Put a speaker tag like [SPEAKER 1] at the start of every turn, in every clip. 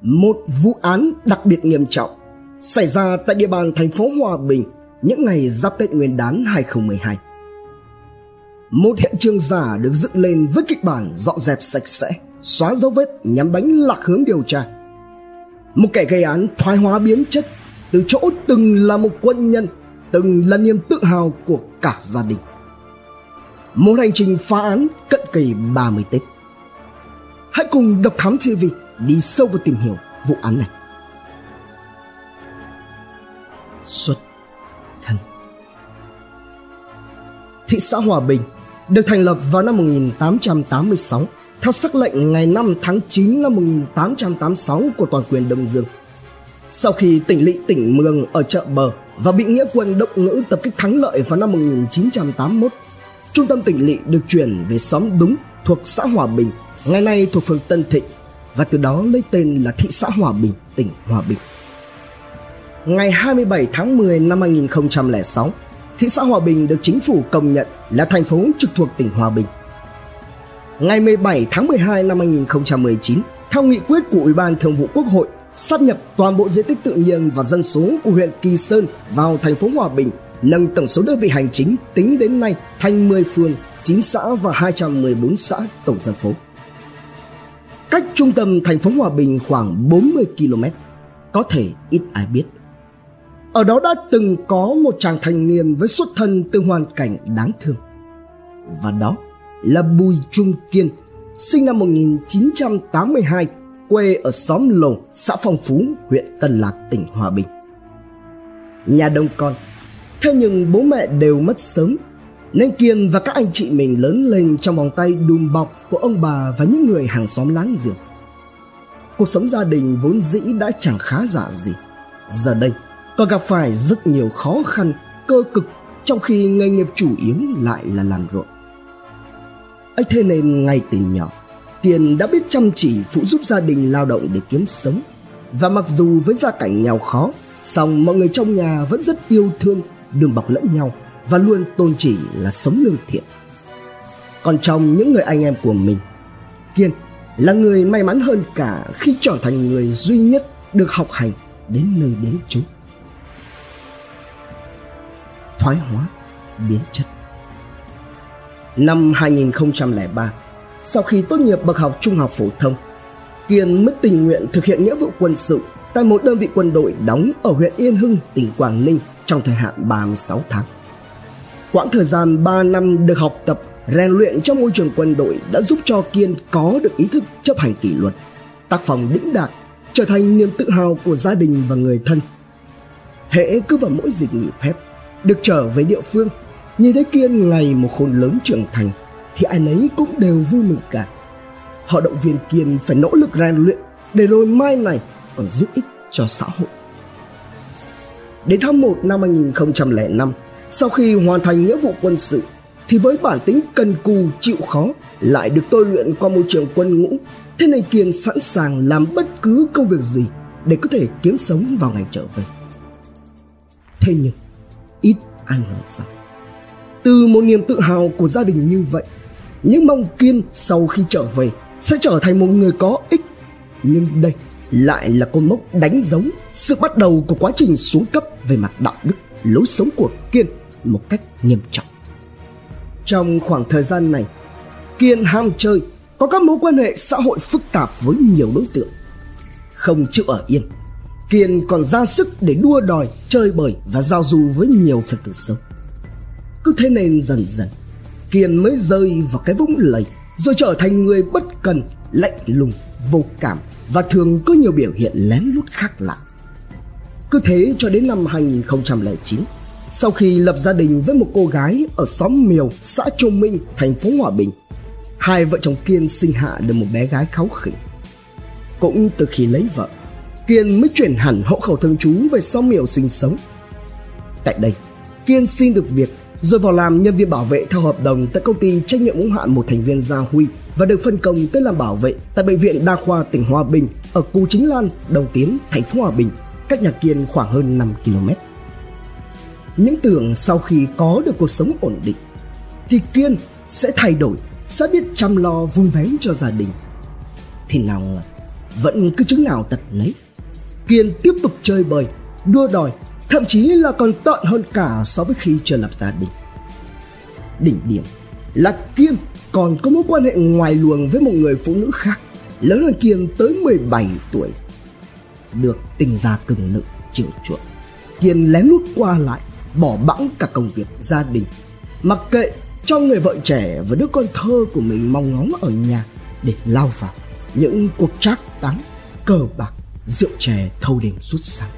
[SPEAKER 1] một vụ án đặc biệt nghiêm trọng xảy ra tại địa bàn thành phố Hòa Bình những ngày giáp Tết Nguyên đán 2012. Một hiện trường giả được dựng lên với kịch bản dọn dẹp sạch sẽ, xóa dấu vết nhắm đánh lạc hướng điều tra. Một kẻ gây án thoái hóa biến chất từ chỗ từng là một quân nhân, từng là niềm tự hào của cả gia đình. Một hành trình phá án cận kề 30 Tết. Hãy cùng Độc Thám TV đi sâu vào tìm hiểu vụ án này. Xuất thân Thị xã Hòa Bình được thành lập vào năm 1886 theo sắc lệnh ngày 5 tháng 9 năm 1886 của toàn quyền Đông Dương. Sau khi tỉnh lỵ tỉnh Mường ở chợ bờ và bị nghĩa quân động ngữ tập kích thắng lợi vào năm 1981, trung tâm tỉnh lỵ được chuyển về xóm Đúng thuộc xã Hòa Bình, ngày nay thuộc phường Tân Thịnh và từ đó lấy tên là thị xã Hòa Bình, tỉnh Hòa Bình. Ngày 27 tháng 10 năm 2006, thị xã Hòa Bình được chính phủ công nhận là thành phố trực thuộc tỉnh Hòa Bình. Ngày 17 tháng 12 năm 2019, theo nghị quyết của Ủy ban Thường vụ Quốc hội, sắp nhập toàn bộ diện tích tự nhiên và dân số của huyện Kỳ Sơn vào thành phố Hòa Bình, nâng tổng số đơn vị hành chính tính đến nay thành 10 phường, 9 xã và 214 xã tổng dân phố. Cách trung tâm thành phố Hòa Bình khoảng 40 km, có thể ít ai biết. Ở đó đã từng có một chàng thanh niên với xuất thân từ hoàn cảnh đáng thương. Và đó là Bùi Trung Kiên, sinh năm 1982, quê ở xóm Lồ, xã Phong Phú, huyện Tân Lạc, tỉnh Hòa Bình. Nhà đông con, thế nhưng bố mẹ đều mất sớm, nên Kiên và các anh chị mình lớn lên trong vòng tay đùm bọc của ông bà và những người hàng xóm láng giềng. Cuộc sống gia đình vốn dĩ đã chẳng khá giả gì. Giờ đây, còn gặp phải rất nhiều khó khăn, cơ cực trong khi nghề nghiệp chủ yếu lại là làm ruộng. ấy thế nên ngay từ nhỏ, Kiên đã biết chăm chỉ phụ giúp gia đình lao động để kiếm sống. Và mặc dù với gia cảnh nghèo khó, song mọi người trong nhà vẫn rất yêu thương, đùm bọc lẫn nhau và luôn tôn chỉ là sống lương thiện. Còn trong những người anh em của mình, Kiên là người may mắn hơn cả khi trở thành người duy nhất được học hành đến nơi đến chốn thoái hóa, biến chất. Năm 2003, sau khi tốt nghiệp bậc học trung học phổ thông, Kiên mới tình nguyện thực hiện nghĩa vụ quân sự tại một đơn vị quân đội đóng ở huyện Yên Hưng, tỉnh Quảng Ninh trong thời hạn 36 tháng. Quãng thời gian 3 năm được học tập, rèn luyện trong môi trường quân đội đã giúp cho Kiên có được ý thức chấp hành kỷ luật, tác phong đĩnh đạc, trở thành niềm tự hào của gia đình và người thân. Hễ cứ vào mỗi dịp nghỉ phép, được trở về địa phương nhìn thấy kiên ngày một khôn lớn trưởng thành thì ai nấy cũng đều vui mừng cả họ động viên kiên phải nỗ lực rèn luyện để rồi mai này còn giúp ích cho xã hội đến tháng 1 năm 2005 sau khi hoàn thành nghĩa vụ quân sự, thì với bản tính cần cù chịu khó, lại được tôi luyện qua môi trường quân ngũ, thế nên kiên sẵn sàng làm bất cứ công việc gì để có thể kiếm sống vào ngày trở về. Thế nhưng, ít ai ngờ rằng, từ một niềm tự hào của gia đình như vậy, những mong kiên sau khi trở về sẽ trở thành một người có ích. Nhưng đây lại là con mốc đánh dấu sự bắt đầu của quá trình xuống cấp về mặt đạo đức lối sống của kiên một cách nghiêm trọng trong khoảng thời gian này kiên ham chơi có các mối quan hệ xã hội phức tạp với nhiều đối tượng không chịu ở yên Kiên còn ra sức để đua đòi, chơi bời và giao du với nhiều Phật tử xấu. Cứ thế nên dần dần, Kiên mới rơi vào cái vũng lầy rồi trở thành người bất cần, lạnh lùng, vô cảm và thường có nhiều biểu hiện lén lút khác lạ. Cứ thế cho đến năm 2009, sau khi lập gia đình với một cô gái ở xóm Miều, xã Trung Minh, thành phố Hòa Bình, hai vợ chồng Kiên sinh hạ được một bé gái kháu khỉnh. Cũng từ khi lấy vợ, Kiên mới chuyển hẳn hộ khẩu thường trú về xóm Miều sinh sống. Tại đây, Kiên xin được việc rồi vào làm nhân viên bảo vệ theo hợp đồng tại công ty trách nhiệm hữu hạn một thành viên Gia Huy và được phân công tới làm bảo vệ tại bệnh viện đa khoa tỉnh Hòa Bình ở Cù Chính Lan, Đồng Tiến, thành phố Hòa Bình, cách nhà Kiên khoảng hơn 5 km. Những tưởng sau khi có được cuộc sống ổn định thì Kiên sẽ thay đổi, sẽ biết chăm lo vun vén cho gia đình. Thì nào ngờ vẫn cứ chứng nào tật nấy. Kiên tiếp tục chơi bời, đua đòi, thậm chí là còn tợn hơn cả so với khi chưa lập gia đình. Đỉnh điểm là Kiên còn có mối quan hệ ngoài luồng với một người phụ nữ khác, lớn hơn Kiên tới 17 tuổi. Được tình gia cừng nựng chiều chuộng, Kiên lén lút qua lại, bỏ bẵng cả công việc gia đình, mặc kệ cho người vợ trẻ và đứa con thơ của mình mong ngóng ở nhà để lao vào những cuộc trác táng cờ bạc rượu chè thâu đêm suốt sáng.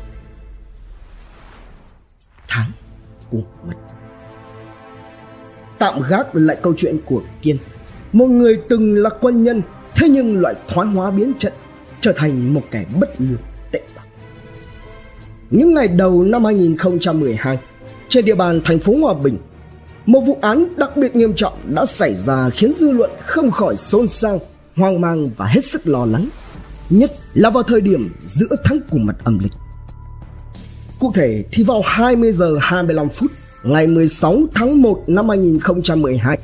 [SPEAKER 1] Tháng của mật tạm gác lại câu chuyện của kiên. Một người từng là quân nhân thế nhưng loại thoái hóa biến trận trở thành một kẻ bất lương những ngày đầu năm 2012 trên địa bàn thành phố Hòa Bình một vụ án đặc biệt nghiêm trọng đã xảy ra khiến dư luận không khỏi xôn xao, hoang mang và hết sức lo lắng. Nhất là vào thời điểm giữa tháng cùng mật âm lịch. Cụ thể thì vào 20 giờ 25 phút ngày 16 tháng 1 năm 2012,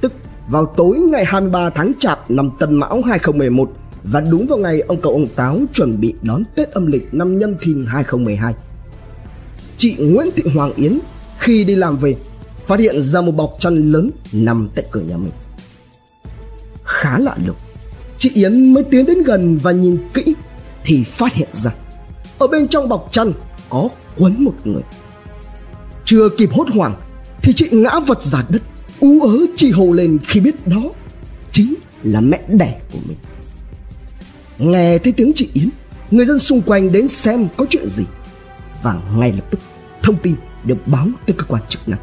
[SPEAKER 1] tức vào tối ngày 23 tháng Chạp năm Tân Mão 2011 và đúng vào ngày ông cậu ông Táo chuẩn bị đón Tết âm lịch năm Nhâm Thìn 2012. Chị Nguyễn Thị Hoàng Yến khi đi làm về phát hiện ra một bọc chăn lớn nằm tại cửa nhà mình. Khá lạ lùng, chị Yến mới tiến đến gần và nhìn kỹ thì phát hiện ra ở bên trong bọc chăn có quấn một người. Chưa kịp hốt hoảng thì chị ngã vật ra đất, ú ớ chi hồ lên khi biết đó chính là mẹ đẻ của mình. Nghe thấy tiếng chị Yến, người dân xung quanh đến xem có chuyện gì và ngay lập tức thông tin được báo tới cơ quan chức năng.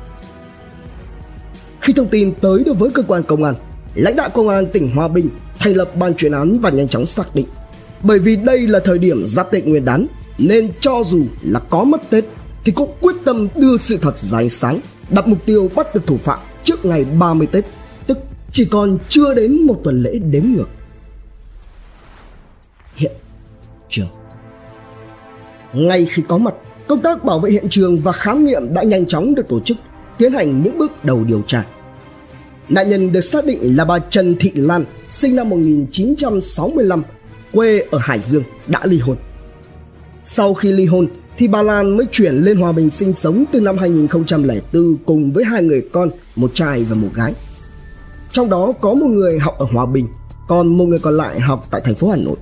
[SPEAKER 1] Khi thông tin tới được với cơ quan công an, lãnh đạo công an tỉnh Hòa Bình thành lập ban chuyên án và nhanh chóng xác định. Bởi vì đây là thời điểm giáp Tết Nguyên đán, nên cho dù là có mất Tết thì cũng quyết tâm đưa sự thật ra ánh sáng, đặt mục tiêu bắt được thủ phạm trước ngày 30 Tết, tức chỉ còn chưa đến một tuần lễ đếm ngược. Hiện trường Ngay khi có mặt, công tác bảo vệ hiện trường và khám nghiệm đã nhanh chóng được tổ chức, tiến hành những bước đầu điều tra. Nạn nhân được xác định là bà Trần Thị Lan, sinh năm 1965, quê ở Hải Dương, đã ly hôn. Sau khi ly hôn thì bà Lan mới chuyển lên Hòa Bình sinh sống từ năm 2004 cùng với hai người con, một trai và một gái. Trong đó có một người học ở Hòa Bình, còn một người còn lại học tại thành phố Hà Nội.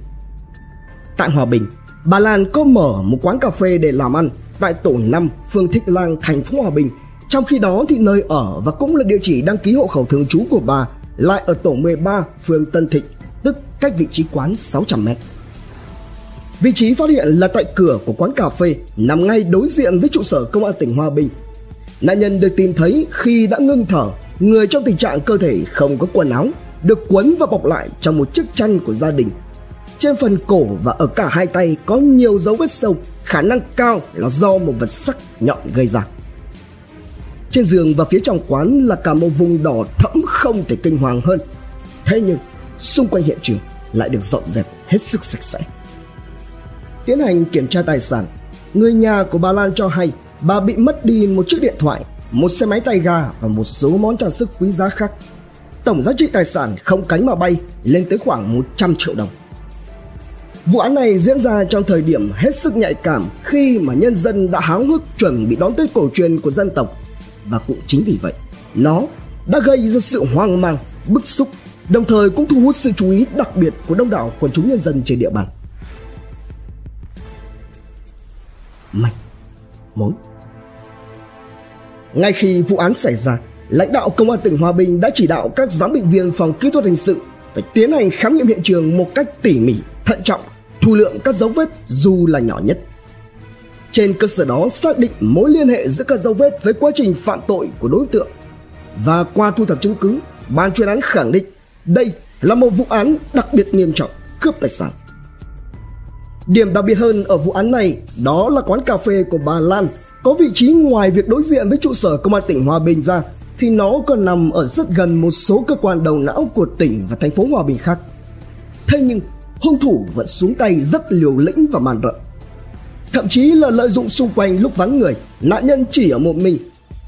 [SPEAKER 1] Tại Hòa Bình, bà Lan có mở một quán cà phê để làm ăn tại tổ 5 phường thịnh Lang, thành phố Hòa Bình trong khi đó thì nơi ở và cũng là địa chỉ đăng ký hộ khẩu thường trú của bà lại ở tổ 13 phường Tân Thịnh, tức cách vị trí quán 600 mét. Vị trí phát hiện là tại cửa của quán cà phê nằm ngay đối diện với trụ sở công an tỉnh Hòa Bình. Nạn nhân được tìm thấy khi đã ngưng thở, người trong tình trạng cơ thể không có quần áo, được quấn và bọc lại trong một chiếc chăn của gia đình. Trên phần cổ và ở cả hai tay có nhiều dấu vết sâu, khả năng cao là do một vật sắc nhọn gây ra. Trên giường và phía trong quán là cả một vùng đỏ thẫm không thể kinh hoàng hơn. Thế nhưng, xung quanh hiện trường lại được dọn dẹp hết sức sạch sẽ. Tiến hành kiểm tra tài sản, người nhà của bà Lan cho hay bà bị mất đi một chiếc điện thoại, một xe máy tay ga và một số món trang sức quý giá khác. Tổng giá trị tài sản không cánh mà bay lên tới khoảng 100 triệu đồng. Vụ án này diễn ra trong thời điểm hết sức nhạy cảm khi mà nhân dân đã háo hức chuẩn bị đón Tết cổ truyền của dân tộc. Và cũng chính vì vậy nó đã gây ra sự hoang mang bức xúc đồng thời cũng thu hút sự chú ý đặc biệt của đông đảo quần chúng nhân dân trên địa bàn. Mạch, mối. Ngay khi vụ án xảy ra lãnh đạo công an tỉnh hòa bình đã chỉ đạo các giám định viên phòng kỹ thuật hình sự phải tiến hành khám nghiệm hiện trường một cách tỉ mỉ thận trọng thu lượng các dấu vết dù là nhỏ nhất trên cơ sở đó xác định mối liên hệ giữa các dấu vết với quá trình phạm tội của đối tượng. Và qua thu thập chứng cứ, ban chuyên án khẳng định đây là một vụ án đặc biệt nghiêm trọng cướp tài sản. Điểm đặc biệt hơn ở vụ án này đó là quán cà phê của bà Lan có vị trí ngoài việc đối diện với trụ sở công an tỉnh Hòa Bình ra thì nó còn nằm ở rất gần một số cơ quan đầu não của tỉnh và thành phố Hòa Bình khác. Thế nhưng hung thủ vẫn xuống tay rất liều lĩnh và man rợ. Thậm chí là lợi dụng xung quanh lúc vắng người, nạn nhân chỉ ở một mình.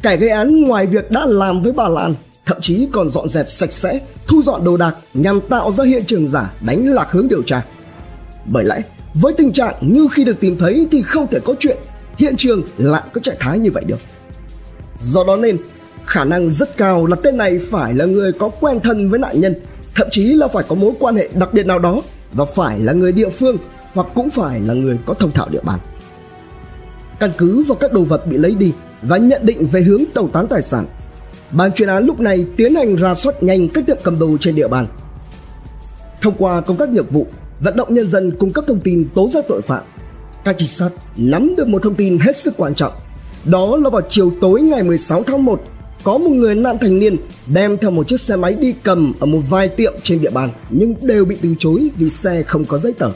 [SPEAKER 1] Kẻ gây án ngoài việc đã làm với bà Lan, thậm chí còn dọn dẹp sạch sẽ, thu dọn đồ đạc nhằm tạo ra hiện trường giả đánh lạc hướng điều tra. Bởi lẽ với tình trạng như khi được tìm thấy thì không thể có chuyện hiện trường lại có trạng thái như vậy được. Do đó nên khả năng rất cao là tên này phải là người có quen thân với nạn nhân, thậm chí là phải có mối quan hệ đặc biệt nào đó và phải là người địa phương hoặc cũng phải là người có thông thạo địa bàn. Căn cứ vào các đồ vật bị lấy đi và nhận định về hướng tẩu tán tài sản, ban chuyên án lúc này tiến hành ra soát nhanh các tiệm cầm đồ trên địa bàn. Thông qua công tác nghiệp vụ, vận động nhân dân cung cấp thông tin tố giác tội phạm, các trinh sát nắm được một thông tin hết sức quan trọng. Đó là vào chiều tối ngày 16 tháng 1, có một người nam thành niên đem theo một chiếc xe máy đi cầm ở một vài tiệm trên địa bàn nhưng đều bị từ chối vì xe không có giấy tờ.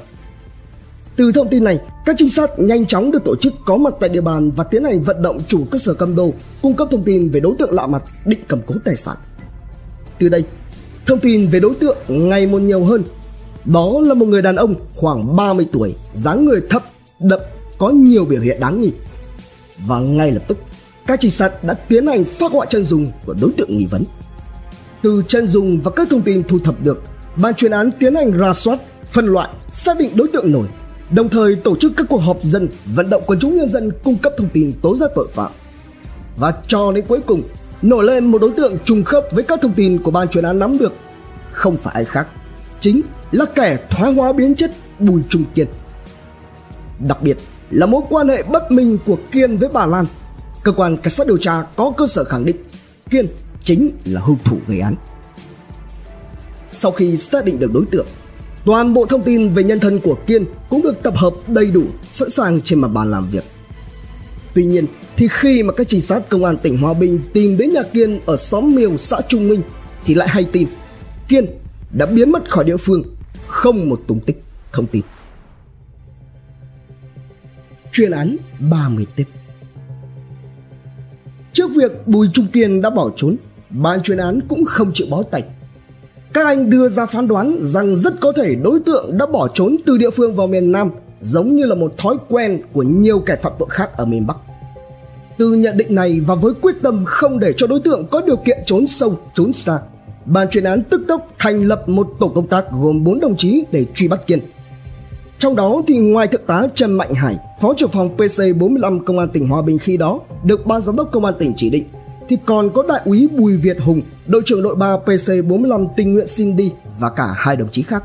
[SPEAKER 1] Từ thông tin này, các trinh sát nhanh chóng được tổ chức có mặt tại địa bàn và tiến hành vận động chủ cơ sở cầm đồ cung cấp thông tin về đối tượng lạ mặt định cầm cố tài sản. Từ đây, thông tin về đối tượng ngày một nhiều hơn. Đó là một người đàn ông khoảng 30 tuổi, dáng người thấp, đậm, có nhiều biểu hiện đáng nghi. Và ngay lập tức, các trinh sát đã tiến hành phát họa chân dung của đối tượng nghi vấn. Từ chân dung và các thông tin thu thập được, ban chuyên án tiến hành ra soát, phân loại, xác định đối tượng nổi đồng thời tổ chức các cuộc họp dân vận động quần chúng nhân dân cung cấp thông tin tố giác tội phạm. Và cho đến cuối cùng, nổi lên một đối tượng trùng khớp với các thông tin của ban chuyên án nắm được. Không phải ai khác, chính là kẻ thoái hóa biến chất Bùi Trung Kiên. Đặc biệt là mối quan hệ bất minh của Kiên với bà Lan. Cơ quan cảnh sát điều tra có cơ sở khẳng định Kiên chính là hung thủ gây án. Sau khi xác định được đối tượng, Toàn bộ thông tin về nhân thân của Kiên cũng được tập hợp đầy đủ, sẵn sàng trên mặt bàn làm việc. Tuy nhiên, thì khi mà các trinh sát công an tỉnh Hòa Bình tìm đến nhà Kiên ở xóm Miêu, xã Trung Minh thì lại hay tin Kiên đã biến mất khỏi địa phương, không một tung tích thông tin. Chuyên án 30 tiếp Trước việc Bùi Trung Kiên đã bỏ trốn, ban chuyên án cũng không chịu bó tay các anh đưa ra phán đoán rằng rất có thể đối tượng đã bỏ trốn từ địa phương vào miền Nam giống như là một thói quen của nhiều kẻ phạm tội khác ở miền Bắc. Từ nhận định này và với quyết tâm không để cho đối tượng có điều kiện trốn sâu, trốn xa, ban chuyên án tức tốc thành lập một tổ công tác gồm 4 đồng chí để truy bắt Kiên. Trong đó thì ngoài thượng tá Trần Mạnh Hải, phó trưởng phòng PC 45 công an tỉnh Hòa Bình khi đó được ban giám đốc công an tỉnh chỉ định thì còn có đại úy Bùi Việt Hùng, đội trưởng đội 3 PC45 tình nguyện xin đi và cả hai đồng chí khác.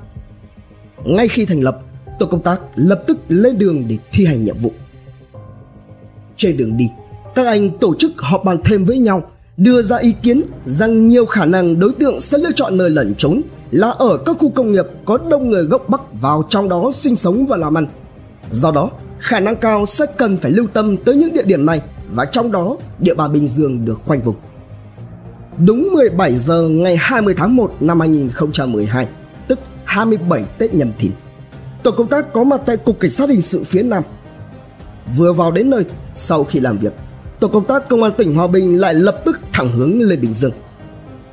[SPEAKER 1] Ngay khi thành lập, tổ công tác lập tức lên đường để thi hành nhiệm vụ. Trên đường đi, các anh tổ chức họp bàn thêm với nhau, đưa ra ý kiến rằng nhiều khả năng đối tượng sẽ lựa chọn nơi lẩn trốn là ở các khu công nghiệp có đông người gốc Bắc vào trong đó sinh sống và làm ăn. Do đó, khả năng cao sẽ cần phải lưu tâm tới những địa điểm này và trong đó địa bàn Bình Dương được khoanh vùng. Đúng 17 giờ ngày 20 tháng 1 năm 2012, tức 27 Tết Nhâm Thìn, tổ công tác có mặt tại Cục Cảnh sát Hình sự phía Nam. Vừa vào đến nơi, sau khi làm việc, tổ công tác công an tỉnh Hòa Bình lại lập tức thẳng hướng lên Bình Dương.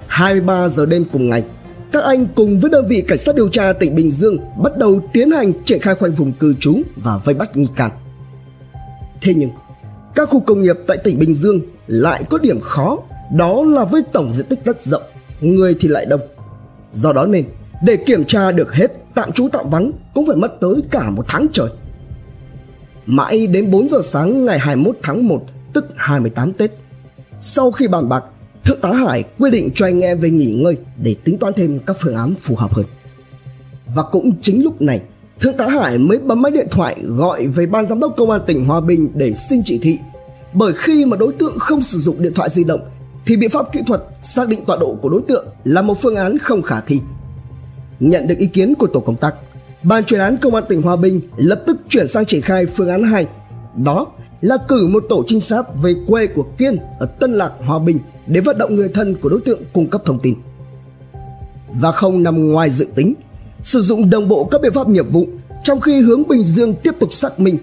[SPEAKER 1] 23 giờ đêm cùng ngày, các anh cùng với đơn vị cảnh sát điều tra tỉnh Bình Dương bắt đầu tiến hành triển khai khoanh vùng cư trú và vây bắt nghi can. Thế nhưng, các khu công nghiệp tại tỉnh Bình Dương lại có điểm khó, đó là với tổng diện tích đất rộng, người thì lại đông. Do đó nên, để kiểm tra được hết tạm trú tạm vắng cũng phải mất tới cả một tháng trời. Mãi đến 4 giờ sáng ngày 21 tháng 1, tức 28 Tết. Sau khi bàn bạc, Thượng tá Hải quyết định cho anh em về nghỉ ngơi để tính toán thêm các phương án phù hợp hơn. Và cũng chính lúc này, Thượng tá Hải mới bấm máy điện thoại gọi về ban giám đốc công an tỉnh Hòa Bình để xin chỉ thị. Bởi khi mà đối tượng không sử dụng điện thoại di động thì biện pháp kỹ thuật xác định tọa độ của đối tượng là một phương án không khả thi. Nhận được ý kiến của tổ công tác, ban chuyên án công an tỉnh Hòa Bình lập tức chuyển sang triển khai phương án 2. Đó là cử một tổ trinh sát về quê của Kiên ở Tân Lạc, Hòa Bình để vận động người thân của đối tượng cung cấp thông tin. Và không nằm ngoài dự tính sử dụng đồng bộ các biện pháp nghiệp vụ trong khi hướng Bình Dương tiếp tục xác minh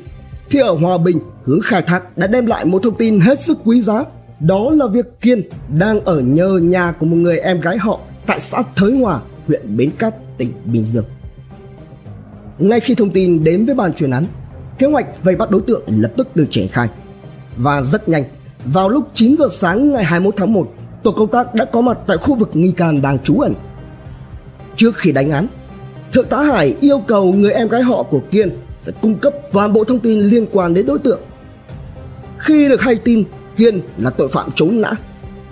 [SPEAKER 1] thì ở Hòa Bình hướng khai thác đã đem lại một thông tin hết sức quý giá đó là việc Kiên đang ở nhờ nhà của một người em gái họ tại xã Thới Hòa, huyện Bến Cát, tỉnh Bình Dương. Ngay khi thông tin đến với ban chuyên án, kế hoạch vây bắt đối tượng lập tức được triển khai. Và rất nhanh, vào lúc 9 giờ sáng ngày 21 tháng 1, tổ công tác đã có mặt tại khu vực nghi can đang trú ẩn. Trước khi đánh án, Thượng tá Hải yêu cầu người em gái họ của Kiên phải cung cấp toàn bộ thông tin liên quan đến đối tượng. Khi được hay tin Kiên là tội phạm trốn nã,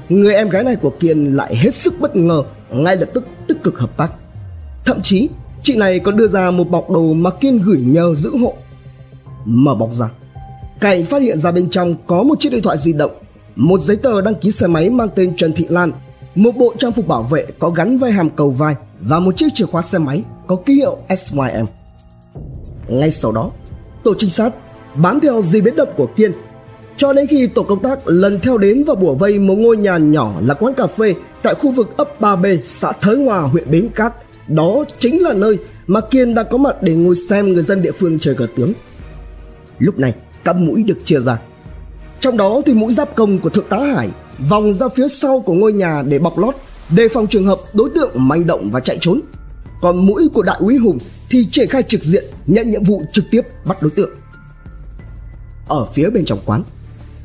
[SPEAKER 1] người em gái này của Kiên lại hết sức bất ngờ, ngay lập tức tích cực hợp tác. Thậm chí, chị này còn đưa ra một bọc đồ mà Kiên gửi nhờ giữ hộ. Mở bọc ra, Cảnh phát hiện ra bên trong có một chiếc điện thoại di động, một giấy tờ đăng ký xe máy mang tên Trần Thị Lan, một bộ trang phục bảo vệ có gắn vai hàm cầu vai và một chiếc chìa khóa xe máy có ký hiệu SYM. Ngay sau đó, tổ trinh sát bám theo di biến động của Kiên cho đến khi tổ công tác lần theo đến và bủa vây một ngôi nhà nhỏ là quán cà phê tại khu vực ấp 3B, xã Thới Hòa, huyện Bến Cát. Đó chính là nơi mà Kiên đã có mặt để ngồi xem người dân địa phương chơi cờ tướng. Lúc này, các mũi được chia ra. Trong đó thì mũi giáp công của Thượng tá Hải vòng ra phía sau của ngôi nhà để bọc lót, đề phòng trường hợp đối tượng manh động và chạy trốn. Còn mũi của Đại úy Hùng thì triển khai trực diện nhận nhiệm vụ trực tiếp bắt đối tượng. Ở phía bên trong quán,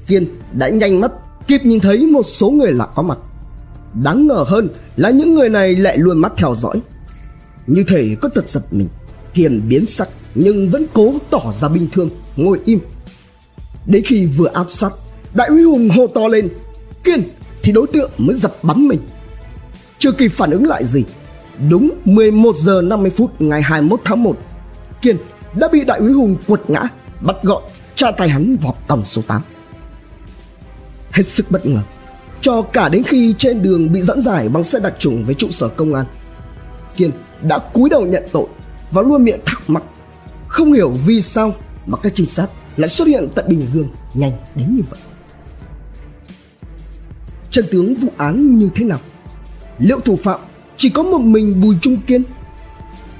[SPEAKER 1] Kiên đã nhanh mắt kịp nhìn thấy một số người lạ có mặt. Đáng ngờ hơn là những người này lại luôn mắt theo dõi. Như thể có tật giật mình, Kiên biến sắc nhưng vẫn cố tỏ ra bình thường, ngồi im. Đến khi vừa áp sát, đại úy Hùng hô to lên, Kiên thì đối tượng mới giật bắn mình. Chưa kịp phản ứng lại gì, đúng 11 giờ 50 phút ngày 21 tháng 1, Kiên đã bị đại úy Hùng quật ngã, bắt gọn, tra tay hắn vào còng số 8 hết sức bất ngờ cho cả đến khi trên đường bị dẫn giải bằng xe đặc trùng với trụ sở công an kiên đã cúi đầu nhận tội và luôn miệng thắc mắc không hiểu vì sao mà các trinh sát lại xuất hiện tại bình dương nhanh đến như vậy Trần tướng vụ án như thế nào liệu thủ phạm chỉ có một mình bùi trung kiên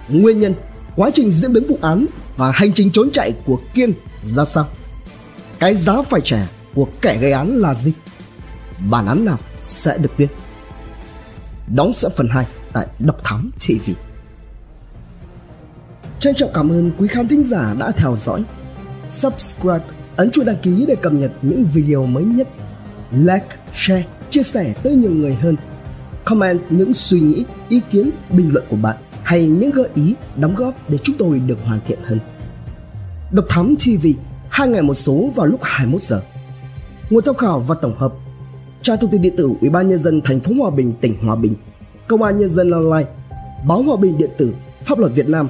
[SPEAKER 1] nguyên nhân, quá trình diễn biến vụ án và hành trình trốn chạy của kiên ra sao cái giá phải trả của kẻ gây án là gì? Bản án nào sẽ được biết? Đón sẽ phần 2 tại Độc Thám TV. Trân trọng cảm ơn quý khán thính giả đã theo dõi. Subscribe, ấn chuông đăng ký để cập nhật những video mới nhất. Like, share, chia sẻ tới nhiều người hơn. Comment những suy nghĩ, ý kiến, bình luận của bạn hay những gợi ý, đóng góp để chúng tôi được hoàn thiện hơn. Độc Thám TV, hai ngày một số vào lúc 21 giờ nguồn tham khảo và tổng hợp trang thông tin điện tử ủy ban nhân dân thành phố hòa bình tỉnh hòa bình công an nhân dân online báo hòa bình điện tử pháp luật việt nam